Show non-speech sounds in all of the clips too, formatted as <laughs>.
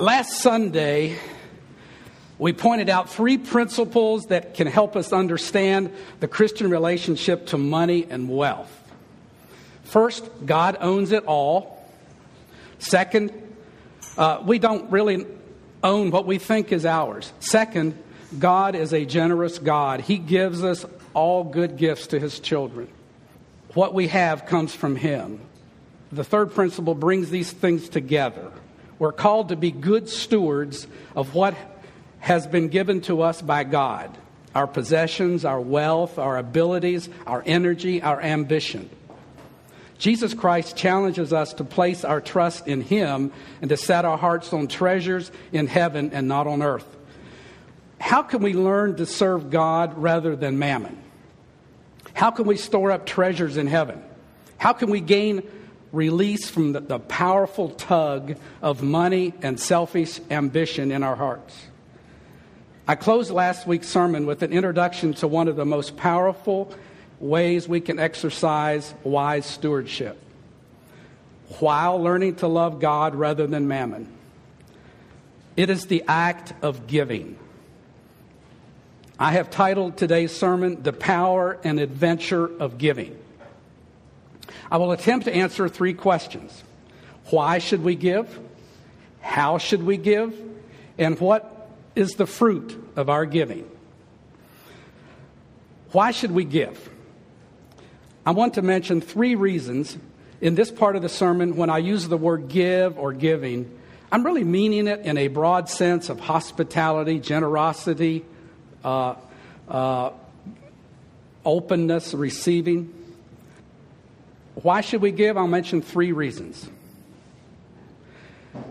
Last Sunday, we pointed out three principles that can help us understand the Christian relationship to money and wealth. First, God owns it all. Second, uh, we don't really own what we think is ours. Second, God is a generous God. He gives us all good gifts to His children. What we have comes from Him. The third principle brings these things together. We're called to be good stewards of what has been given to us by God our possessions, our wealth, our abilities, our energy, our ambition. Jesus Christ challenges us to place our trust in Him and to set our hearts on treasures in heaven and not on earth. How can we learn to serve God rather than mammon? How can we store up treasures in heaven? How can we gain release from the, the powerful tug of money and selfish ambition in our hearts. I closed last week's sermon with an introduction to one of the most powerful ways we can exercise wise stewardship while learning to love God rather than mammon. It is the act of giving. I have titled today's sermon, The Power and Adventure of Giving. I will attempt to answer three questions Why should we give? How should we give? And what is the fruit of our giving? Why should we give? I want to mention three reasons in this part of the sermon when I use the word give or giving. I'm really meaning it in a broad sense of hospitality, generosity, uh, uh, openness, receiving. Why should we give? I'll mention three reasons.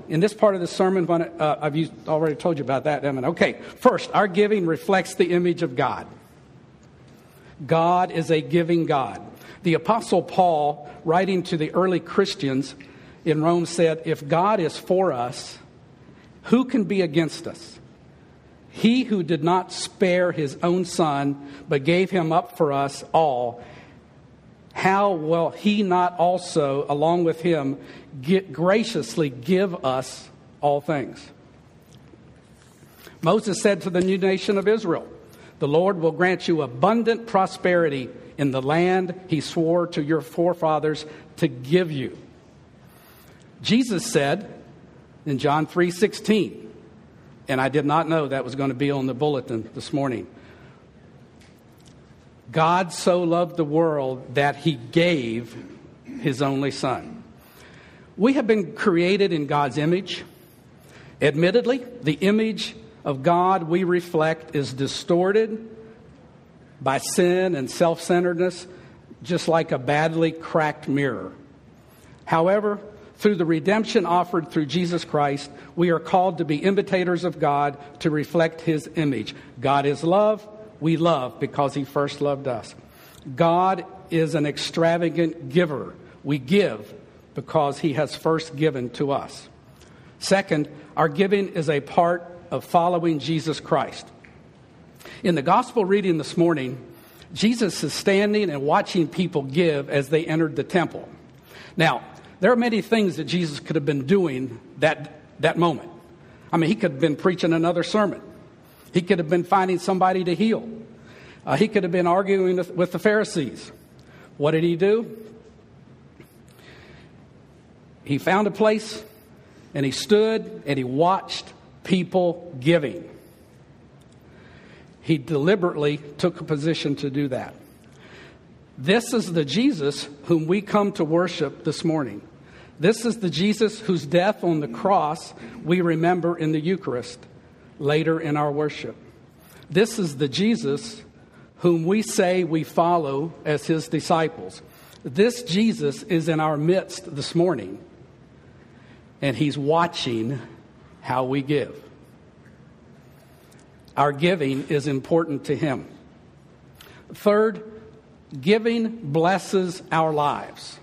In this part of the sermon, uh, I've used, already told you about that, Evan. Okay, first, our giving reflects the image of God. God is a giving God. The Apostle Paul, writing to the early Christians in Rome, said, If God is for us, who can be against us? He who did not spare his own son, but gave him up for us all, how will he not also, along with him, get, graciously give us all things? Moses said to the new nation of Israel, The Lord will grant you abundant prosperity in the land he swore to your forefathers to give you. Jesus said in John 3 16, and I did not know that was going to be on the bulletin this morning. God so loved the world that he gave his only son. We have been created in God's image. Admittedly, the image of God we reflect is distorted by sin and self centeredness, just like a badly cracked mirror. However, through the redemption offered through Jesus Christ, we are called to be imitators of God to reflect his image. God is love we love because he first loved us. God is an extravagant giver. We give because he has first given to us. Second, our giving is a part of following Jesus Christ. In the gospel reading this morning, Jesus is standing and watching people give as they entered the temple. Now, there are many things that Jesus could have been doing that, that moment. I mean, he could have been preaching another sermon. He could have been finding somebody to heal. Uh, he could have been arguing with, with the Pharisees. What did he do? He found a place and he stood and he watched people giving. He deliberately took a position to do that. This is the Jesus whom we come to worship this morning. This is the Jesus whose death on the cross we remember in the Eucharist later in our worship. This is the Jesus whom we say we follow as his disciples. This Jesus is in our midst this morning, and he's watching how we give. Our giving is important to him. Third, giving blesses our lives.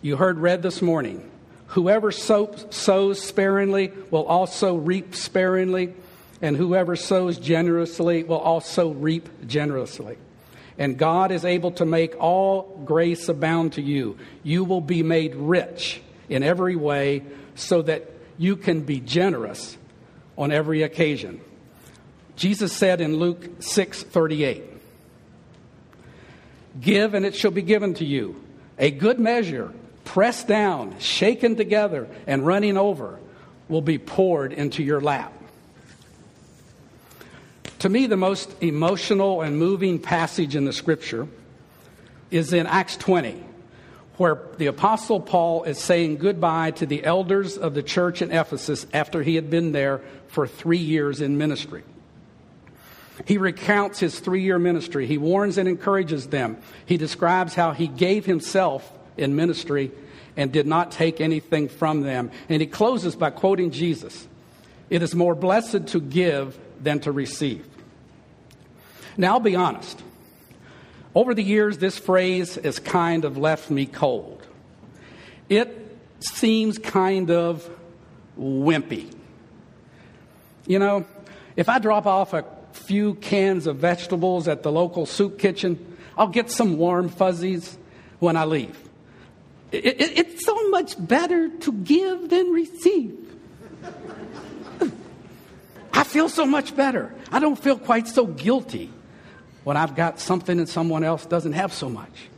You heard read this morning Whoever sows sparingly will also reap sparingly, and whoever sows generously will also reap generously. And God is able to make all grace abound to you. You will be made rich in every way so that you can be generous on every occasion. Jesus said in Luke 6 38, Give and it shall be given to you, a good measure, pressed down, shaken together, and running over, will be poured into your lap. To me, the most emotional and moving passage in the scripture is in Acts 20, where the Apostle Paul is saying goodbye to the elders of the church in Ephesus after he had been there for three years in ministry. He recounts his three year ministry. He warns and encourages them. He describes how he gave himself in ministry and did not take anything from them. And he closes by quoting Jesus It is more blessed to give than to receive. Now, I'll be honest. Over the years, this phrase has kind of left me cold. It seems kind of wimpy. You know, if I drop off a few cans of vegetables at the local soup kitchen, I'll get some warm fuzzies when I leave. It, it, it's so much better to give than receive. I feel so much better. I don't feel quite so guilty when I've got something and someone else doesn't have so much.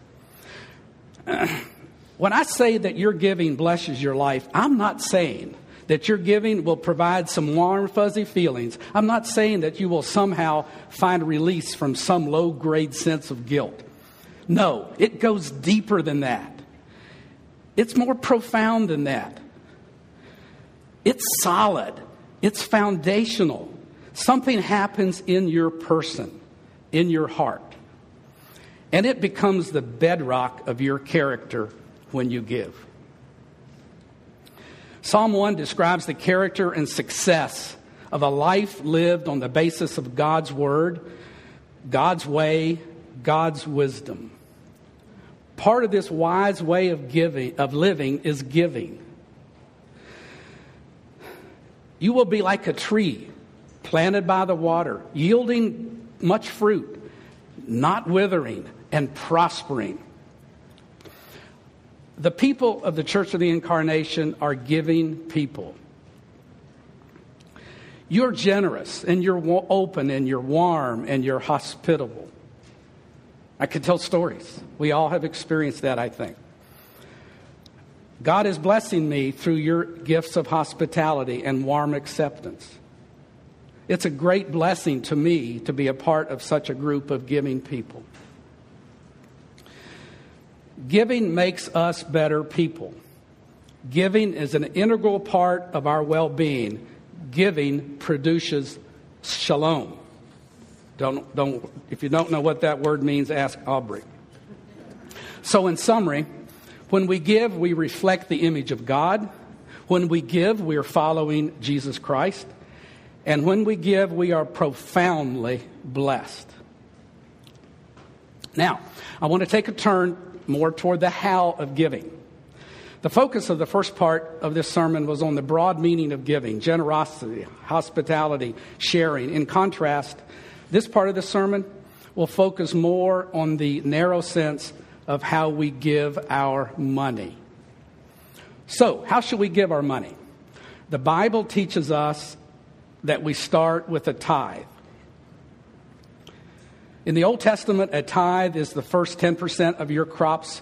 <clears throat> when I say that your giving blesses your life, I'm not saying that your giving will provide some warm, fuzzy feelings. I'm not saying that you will somehow find release from some low grade sense of guilt. No, it goes deeper than that. It's more profound than that. It's solid, it's foundational. Something happens in your person in your heart. And it becomes the bedrock of your character when you give. Psalm 1 describes the character and success of a life lived on the basis of God's word, God's way, God's wisdom. Part of this wise way of giving of living is giving. You will be like a tree planted by the water, yielding much fruit, not withering, and prospering. The people of the Church of the Incarnation are giving people. You're generous and you're open and you're warm and you're hospitable. I could tell stories. We all have experienced that, I think. God is blessing me through your gifts of hospitality and warm acceptance. It's a great blessing to me to be a part of such a group of giving people. Giving makes us better people. Giving is an integral part of our well being. Giving produces shalom. Don't, don't, if you don't know what that word means, ask Aubrey. So, in summary, when we give, we reflect the image of God. When we give, we are following Jesus Christ. And when we give, we are profoundly blessed. Now, I want to take a turn more toward the how of giving. The focus of the first part of this sermon was on the broad meaning of giving generosity, hospitality, sharing. In contrast, this part of the sermon will focus more on the narrow sense of how we give our money. So, how should we give our money? The Bible teaches us that we start with a tithe. In the Old Testament, a tithe is the first 10% of your crops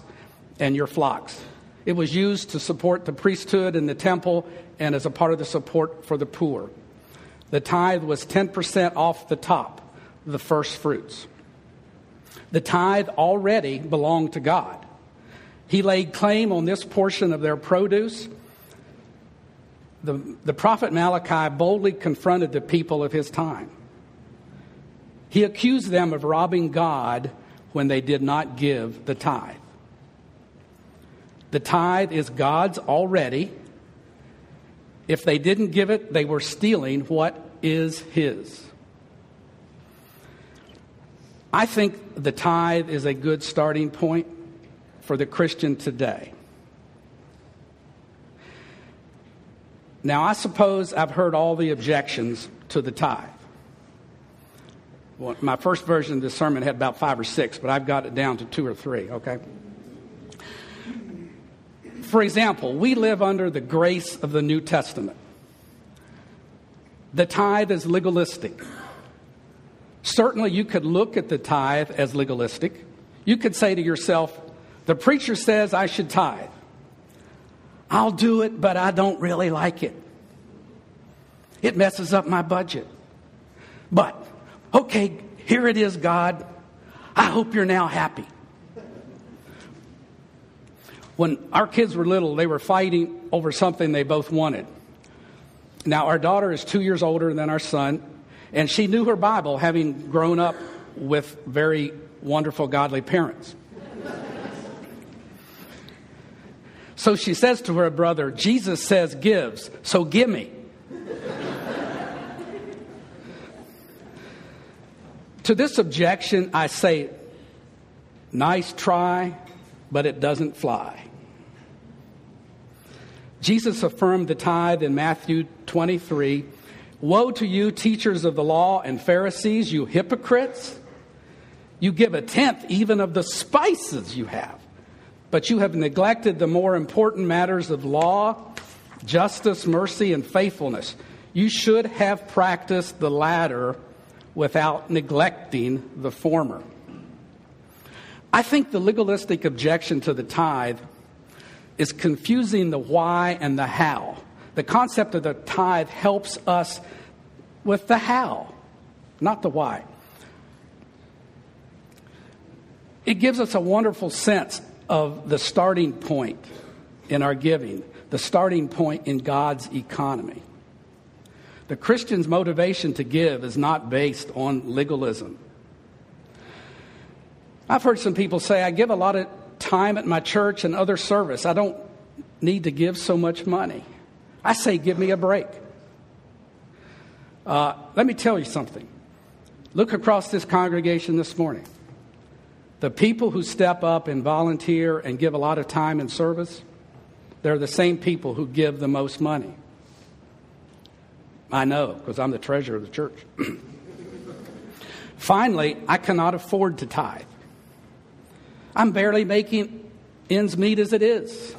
and your flocks. It was used to support the priesthood and the temple and as a part of the support for the poor. The tithe was 10% off the top, the first fruits. The tithe already belonged to God. He laid claim on this portion of their produce the, the prophet Malachi boldly confronted the people of his time. He accused them of robbing God when they did not give the tithe. The tithe is God's already. If they didn't give it, they were stealing what is His. I think the tithe is a good starting point for the Christian today. Now, I suppose I've heard all the objections to the tithe. Well, my first version of this sermon had about five or six, but I've got it down to two or three, okay? For example, we live under the grace of the New Testament. the tithe is legalistic. Certainly, you could look at the tithe as legalistic. You could say to yourself, the preacher says I should tithe. I'll do it, but I don't really like it. It messes up my budget. But, okay, here it is, God. I hope you're now happy. When our kids were little, they were fighting over something they both wanted. Now, our daughter is two years older than our son, and she knew her Bible, having grown up with very wonderful, godly parents. so she says to her brother, Jesus says gives, so give me. to this objection, I say, nice try, but it doesn't fly. Jesus affirmed the tithe in Matthew 23 Woe to you, teachers of the law and Pharisees, you hypocrites! You give a tenth even of the spices you have, but you have neglected the more important matters of law, justice, mercy, and faithfulness. You should have practiced the latter without neglecting the former. I think the legalistic objection to the tithe is confusing the why and the how. The concept of the tithe helps us with the how, not the why. It gives us a wonderful sense of the starting point in our giving, the starting point in God's economy. The Christian's motivation to give is not based on legalism. I've heard some people say, I give a lot of time at my church and other service. I don't need to give so much money. I say, give me a break. Uh, let me tell you something. Look across this congregation this morning. The people who step up and volunteer and give a lot of time and service, they're the same people who give the most money. I know because I'm the treasurer of the church. <clears throat> Finally, I cannot afford to tithe. I'm barely making ends meet as it is.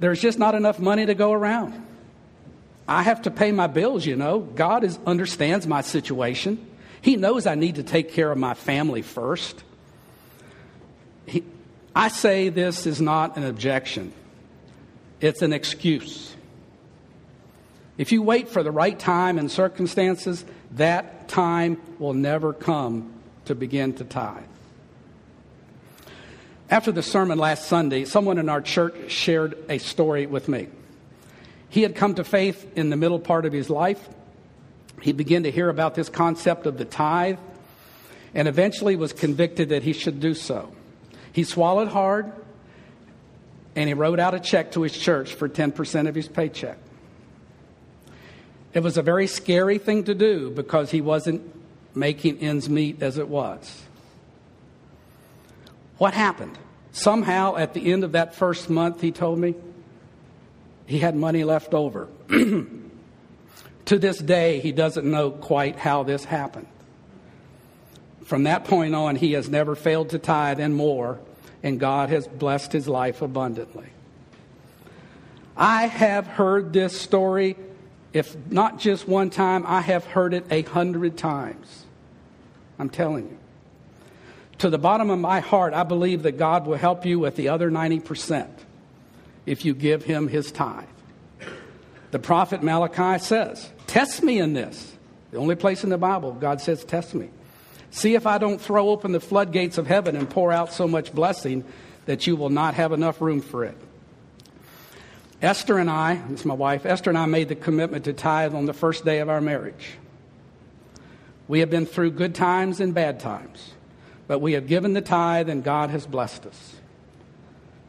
There's just not enough money to go around. I have to pay my bills, you know. God is, understands my situation. He knows I need to take care of my family first. He, I say this is not an objection, it's an excuse. If you wait for the right time and circumstances, that time will never come to begin to tithe. After the sermon last Sunday, someone in our church shared a story with me. He had come to faith in the middle part of his life. He began to hear about this concept of the tithe and eventually was convicted that he should do so. He swallowed hard and he wrote out a check to his church for 10% of his paycheck. It was a very scary thing to do because he wasn't making ends meet as it was. What happened? Somehow, at the end of that first month, he told me, he had money left over. <clears throat> to this day, he doesn't know quite how this happened. From that point on, he has never failed to tithe and more, and God has blessed his life abundantly. I have heard this story, if not just one time, I have heard it a hundred times. I'm telling you to the bottom of my heart, I believe that God will help you with the other 90% if you give him his tithe. The prophet Malachi says, Test me in this. The only place in the Bible God says, Test me. See if I don't throw open the floodgates of heaven and pour out so much blessing that you will not have enough room for it. Esther and I, this is my wife, Esther and I made the commitment to tithe on the first day of our marriage. We have been through good times and bad times. But we have given the tithe and God has blessed us.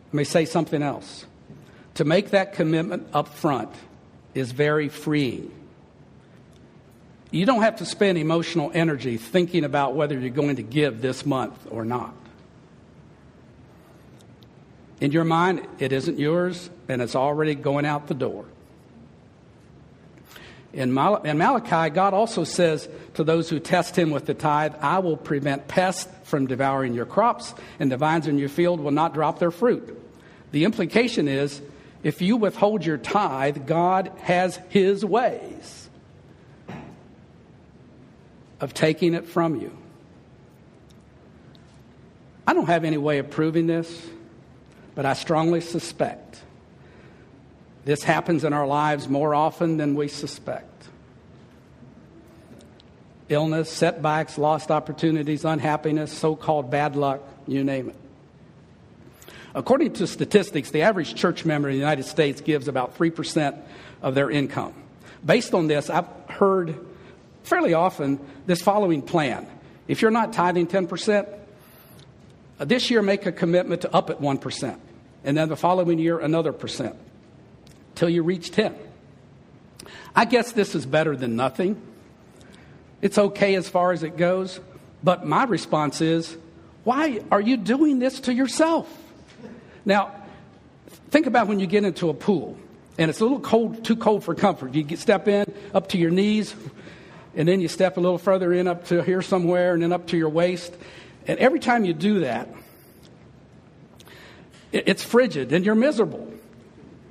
Let me say something else. To make that commitment up front is very freeing. You don't have to spend emotional energy thinking about whether you're going to give this month or not. In your mind, it isn't yours and it's already going out the door. In, Mal- in Malachi, God also says to those who test him with the tithe, I will prevent pests from devouring your crops, and the vines in your field will not drop their fruit. The implication is if you withhold your tithe, God has his ways. of taking it from you. I don't have any way of proving this, but I strongly suspect this happens in our lives more often than we suspect. Illness, setbacks, lost opportunities, unhappiness, so called bad luck, you name it. According to statistics, the average church member in the United States gives about 3% of their income. Based on this, I've heard fairly often this following plan. If you're not tithing 10%, uh, this year make a commitment to up at 1%, and then the following year another percent till you reach 10. I guess this is better than nothing. It's okay as far as it goes, but my response is, why are you doing this to yourself? Now, think about when you get into a pool and it's a little cold, too cold for comfort. You step in up to your knees, and then you step a little further in up to here somewhere, and then up to your waist. And every time you do that, it's frigid and you're miserable,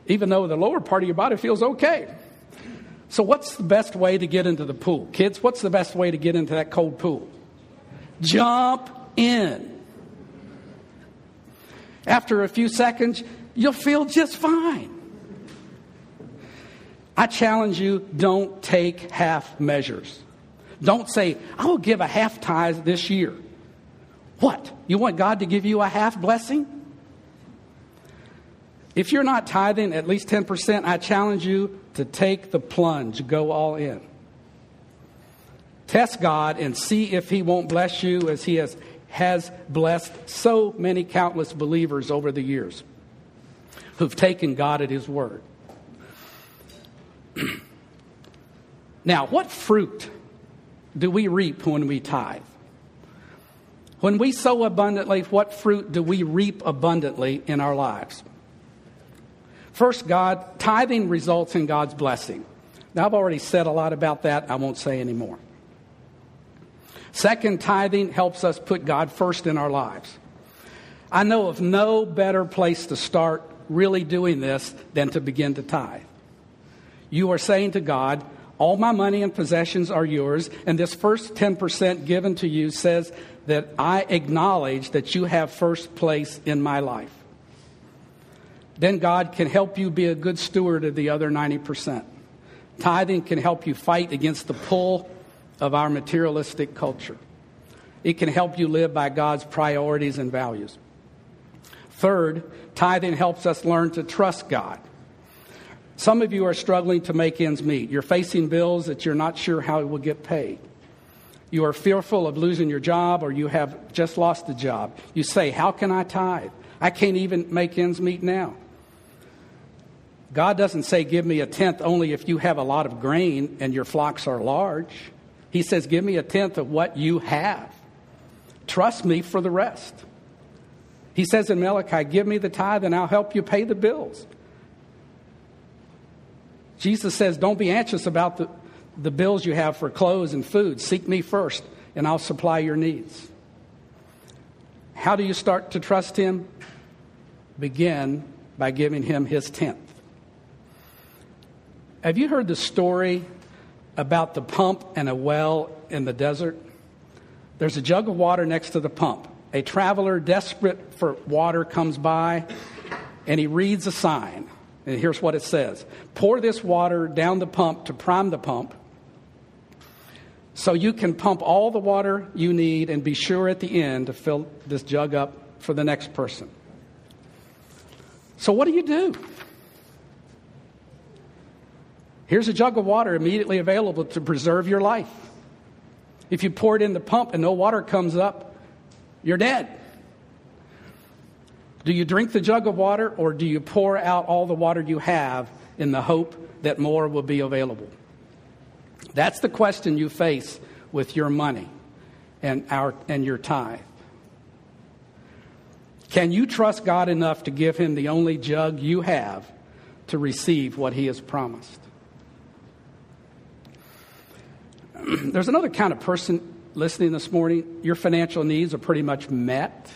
even though the lower part of your body feels okay. So, what's the best way to get into the pool? Kids, what's the best way to get into that cold pool? Jump in. After a few seconds, you'll feel just fine. I challenge you don't take half measures. Don't say, I will give a half tithe this year. What? You want God to give you a half blessing? If you're not tithing at least 10%, I challenge you to take the plunge, go all in. Test God and see if He won't bless you as He has, has blessed so many countless believers over the years who've taken God at His word. <clears throat> now, what fruit do we reap when we tithe? When we sow abundantly, what fruit do we reap abundantly in our lives? First, God, tithing results in God's blessing. Now, I've already said a lot about that. I won't say anymore. Second, tithing helps us put God first in our lives. I know of no better place to start really doing this than to begin to tithe. You are saying to God, All my money and possessions are yours, and this first 10% given to you says that I acknowledge that you have first place in my life. Then God can help you be a good steward of the other 90%. Tithing can help you fight against the pull of our materialistic culture. It can help you live by God's priorities and values. Third, tithing helps us learn to trust God. Some of you are struggling to make ends meet. You're facing bills that you're not sure how it will get paid. You are fearful of losing your job or you have just lost a job. You say, How can I tithe? I can't even make ends meet now. God doesn't say, Give me a tenth only if you have a lot of grain and your flocks are large. He says, Give me a tenth of what you have. Trust me for the rest. He says in Malachi, Give me the tithe and I'll help you pay the bills. Jesus says, Don't be anxious about the, the bills you have for clothes and food. Seek me first, and I'll supply your needs. How do you start to trust Him? Begin by giving Him His tenth. Have you heard the story about the pump and a well in the desert? There's a jug of water next to the pump. A traveler desperate for water comes by and he reads a sign. And here's what it says Pour this water down the pump to prime the pump so you can pump all the water you need and be sure at the end to fill this jug up for the next person. So, what do you do? Here's a jug of water immediately available to preserve your life. If you pour it in the pump and no water comes up, you're dead. Do you drink the jug of water or do you pour out all the water you have in the hope that more will be available? That's the question you face with your money and, our, and your tithe. Can you trust God enough to give Him the only jug you have to receive what He has promised? <clears throat> There's another kind of person listening this morning. Your financial needs are pretty much met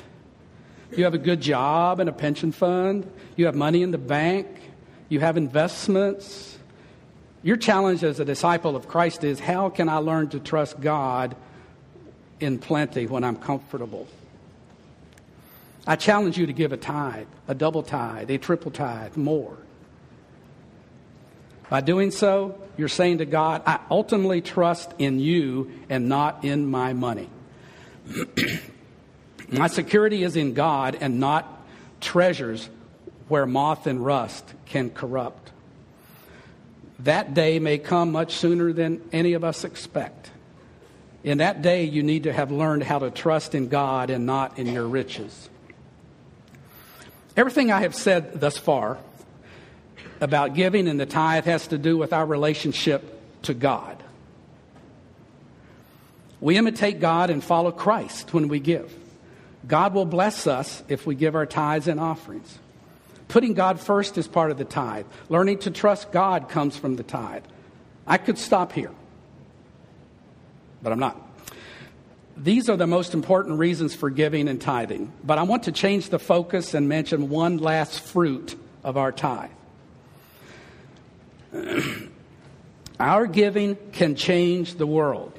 you have a good job and a pension fund. You have money in the bank. You have investments. Your challenge as a disciple of Christ is how can I learn to trust God in plenty when I'm comfortable. I challenge you to give a tithe, a double tithe, a triple tithe, more. By doing so, you're saying to God, I ultimately trust in you and not in my money. <clears throat> my security is in God and not treasures where moth and rust can corrupt. That day may come much sooner than any of us expect. In that day, you need to have learned how to trust in God and not in your riches. Everything I have said thus far about giving and the tithe has to do with our relationship to God. We imitate God and follow Christ when we give. God will bless us if we give our tithes and offerings. Putting God first is part of the tithe. Learning to trust God comes from the tithe. I could stop here, but I'm not. These are the most important reasons for giving and tithing. But I want to change the focus and mention one last fruit of our tithe. <clears throat> our giving can change the world.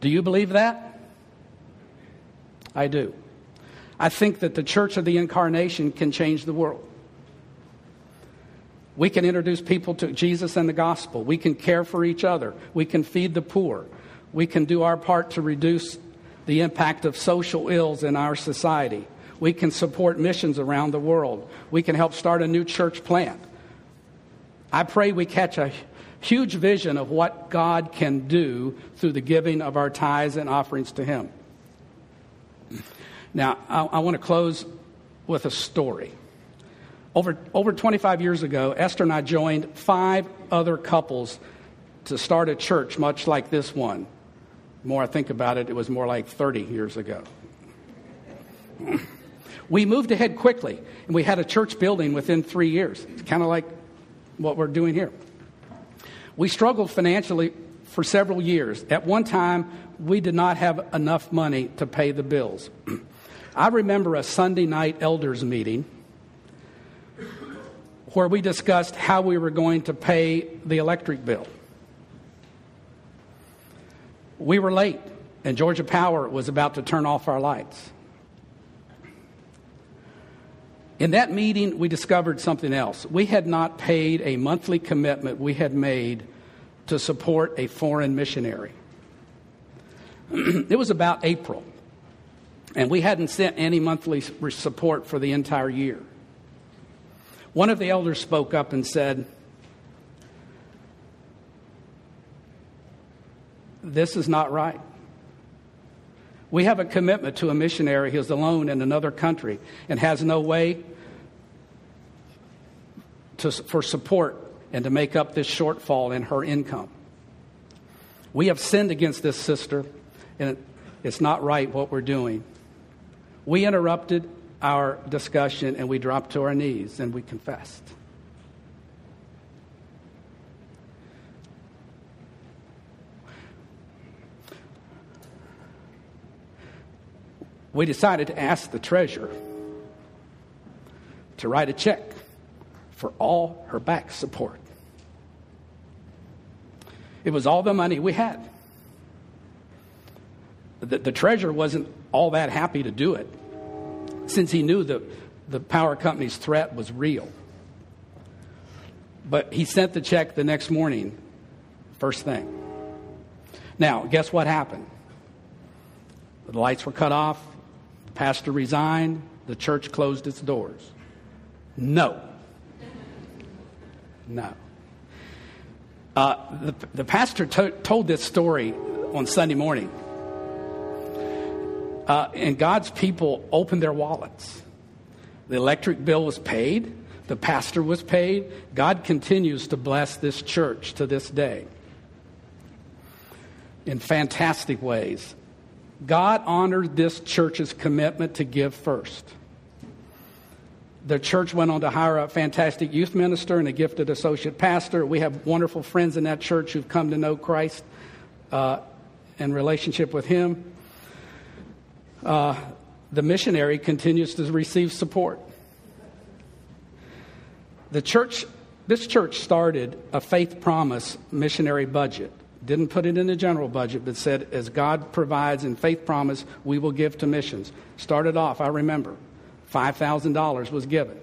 Do you believe that? I do. I think that the Church of the Incarnation can change the world. We can introduce people to Jesus and the gospel. We can care for each other. We can feed the poor. We can do our part to reduce the impact of social ills in our society. We can support missions around the world. We can help start a new church plant. I pray we catch a huge vision of what God can do through the giving of our tithes and offerings to Him. Now, I, I want to close with a story. Over, over 25 years ago, Esther and I joined five other couples to start a church much like this one. The more I think about it, it was more like 30 years ago. <laughs> we moved ahead quickly, and we had a church building within three years. It's kind of like what we're doing here. We struggled financially for several years. At one time, we did not have enough money to pay the bills. <clears throat> I remember a Sunday night elders meeting where we discussed how we were going to pay the electric bill. We were late, and Georgia Power was about to turn off our lights. In that meeting, we discovered something else. We had not paid a monthly commitment we had made to support a foreign missionary. it was about April. And we hadn't sent any monthly support for the entire year. One of the elders spoke up and said, This is not right. We have a commitment to a missionary who is alone in another country and has no way to, for support and to make up this shortfall in her income. We have sinned against this sister, and it's not right what we're doing. We interrupted our discussion and we dropped to our knees and we confessed. We decided to ask the treasurer to write a check for all her back support. It was all the money we had. The, the treasurer wasn't all that happy to do it since he knew the, the power company's threat was real. But he sent the check the next morning, first thing. Now, guess what happened? The lights were cut off, the pastor resigned, the church closed its doors. No. No. Uh, the, the pastor to- told this story on Sunday morning. Uh, and God's people opened their wallets. The electric bill was paid, the pastor was paid. God continues to bless this church to this day in fantastic ways. God honored this church's commitment to give first. The church went on to hire a fantastic youth minister and a gifted associate pastor. We have wonderful friends in that church who've come to know Christ uh, in relationship with Him uh, the missionary continues to receive support. The church, this church started a faith promise missionary budget Didn't put it in the general budget, but said, as God provides in faith promise, we will give to missions. Started off, I remember, $5,000 was given.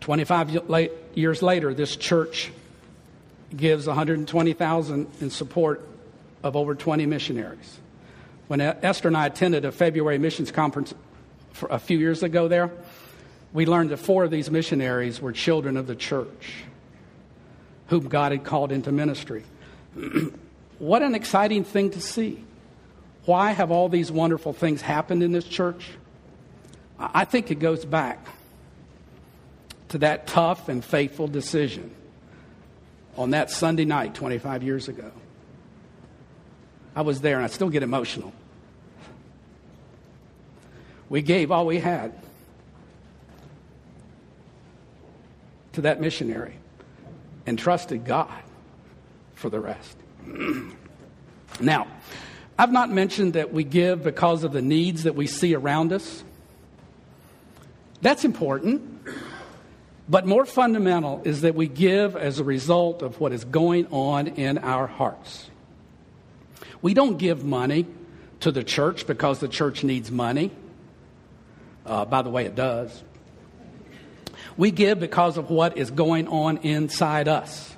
25 years later, this church gives 120,000 in support of over 20 missionaries. When Esther and I attended a February missions conference a few years ago there, we learned that four of these missionaries were children of the church whom God had called into ministry. <clears throat> what an exciting thing to see. Why have all these wonderful things happened in this church? I think it goes back to that tough and faithful decision on that Sunday night 25 years ago. I was there and I still get emotional. We gave all we had to that missionary and trusted God for the rest. <clears throat> now, I've not mentioned that we give because of the needs that we see around us. That's important. But more fundamental is that we give as a result of what is going on in our hearts. We don't give money to the church because the church needs money. Uh, by the way, it does. We give because of what is going on inside us.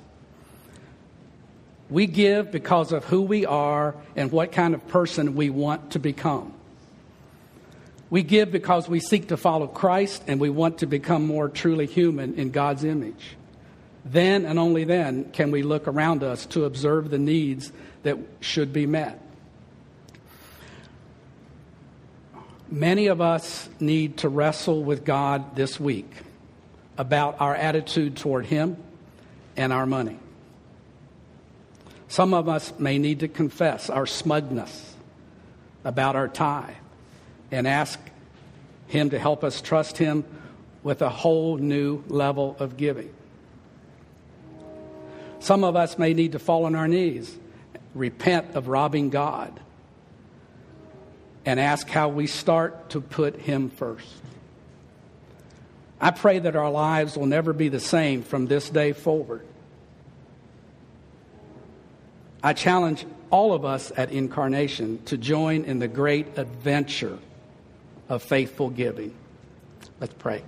We give because of who we are and what kind of person we want to become. We give because we seek to follow Christ and we want to become more truly human in God's image. Then and only then can we look around us to observe the needs that should be met. Many of us need to wrestle with God this week about our attitude toward Him and our money. Some of us may need to confess our smugness about our tithe and ask Him to help us trust Him with a whole new level of giving. Some of us may need to fall on our knees, repent of robbing God, and ask how we start to put Him first. I pray that our lives will never be the same from this day forward. I challenge all of us at Incarnation to join in the great adventure of faithful giving. Let's pray.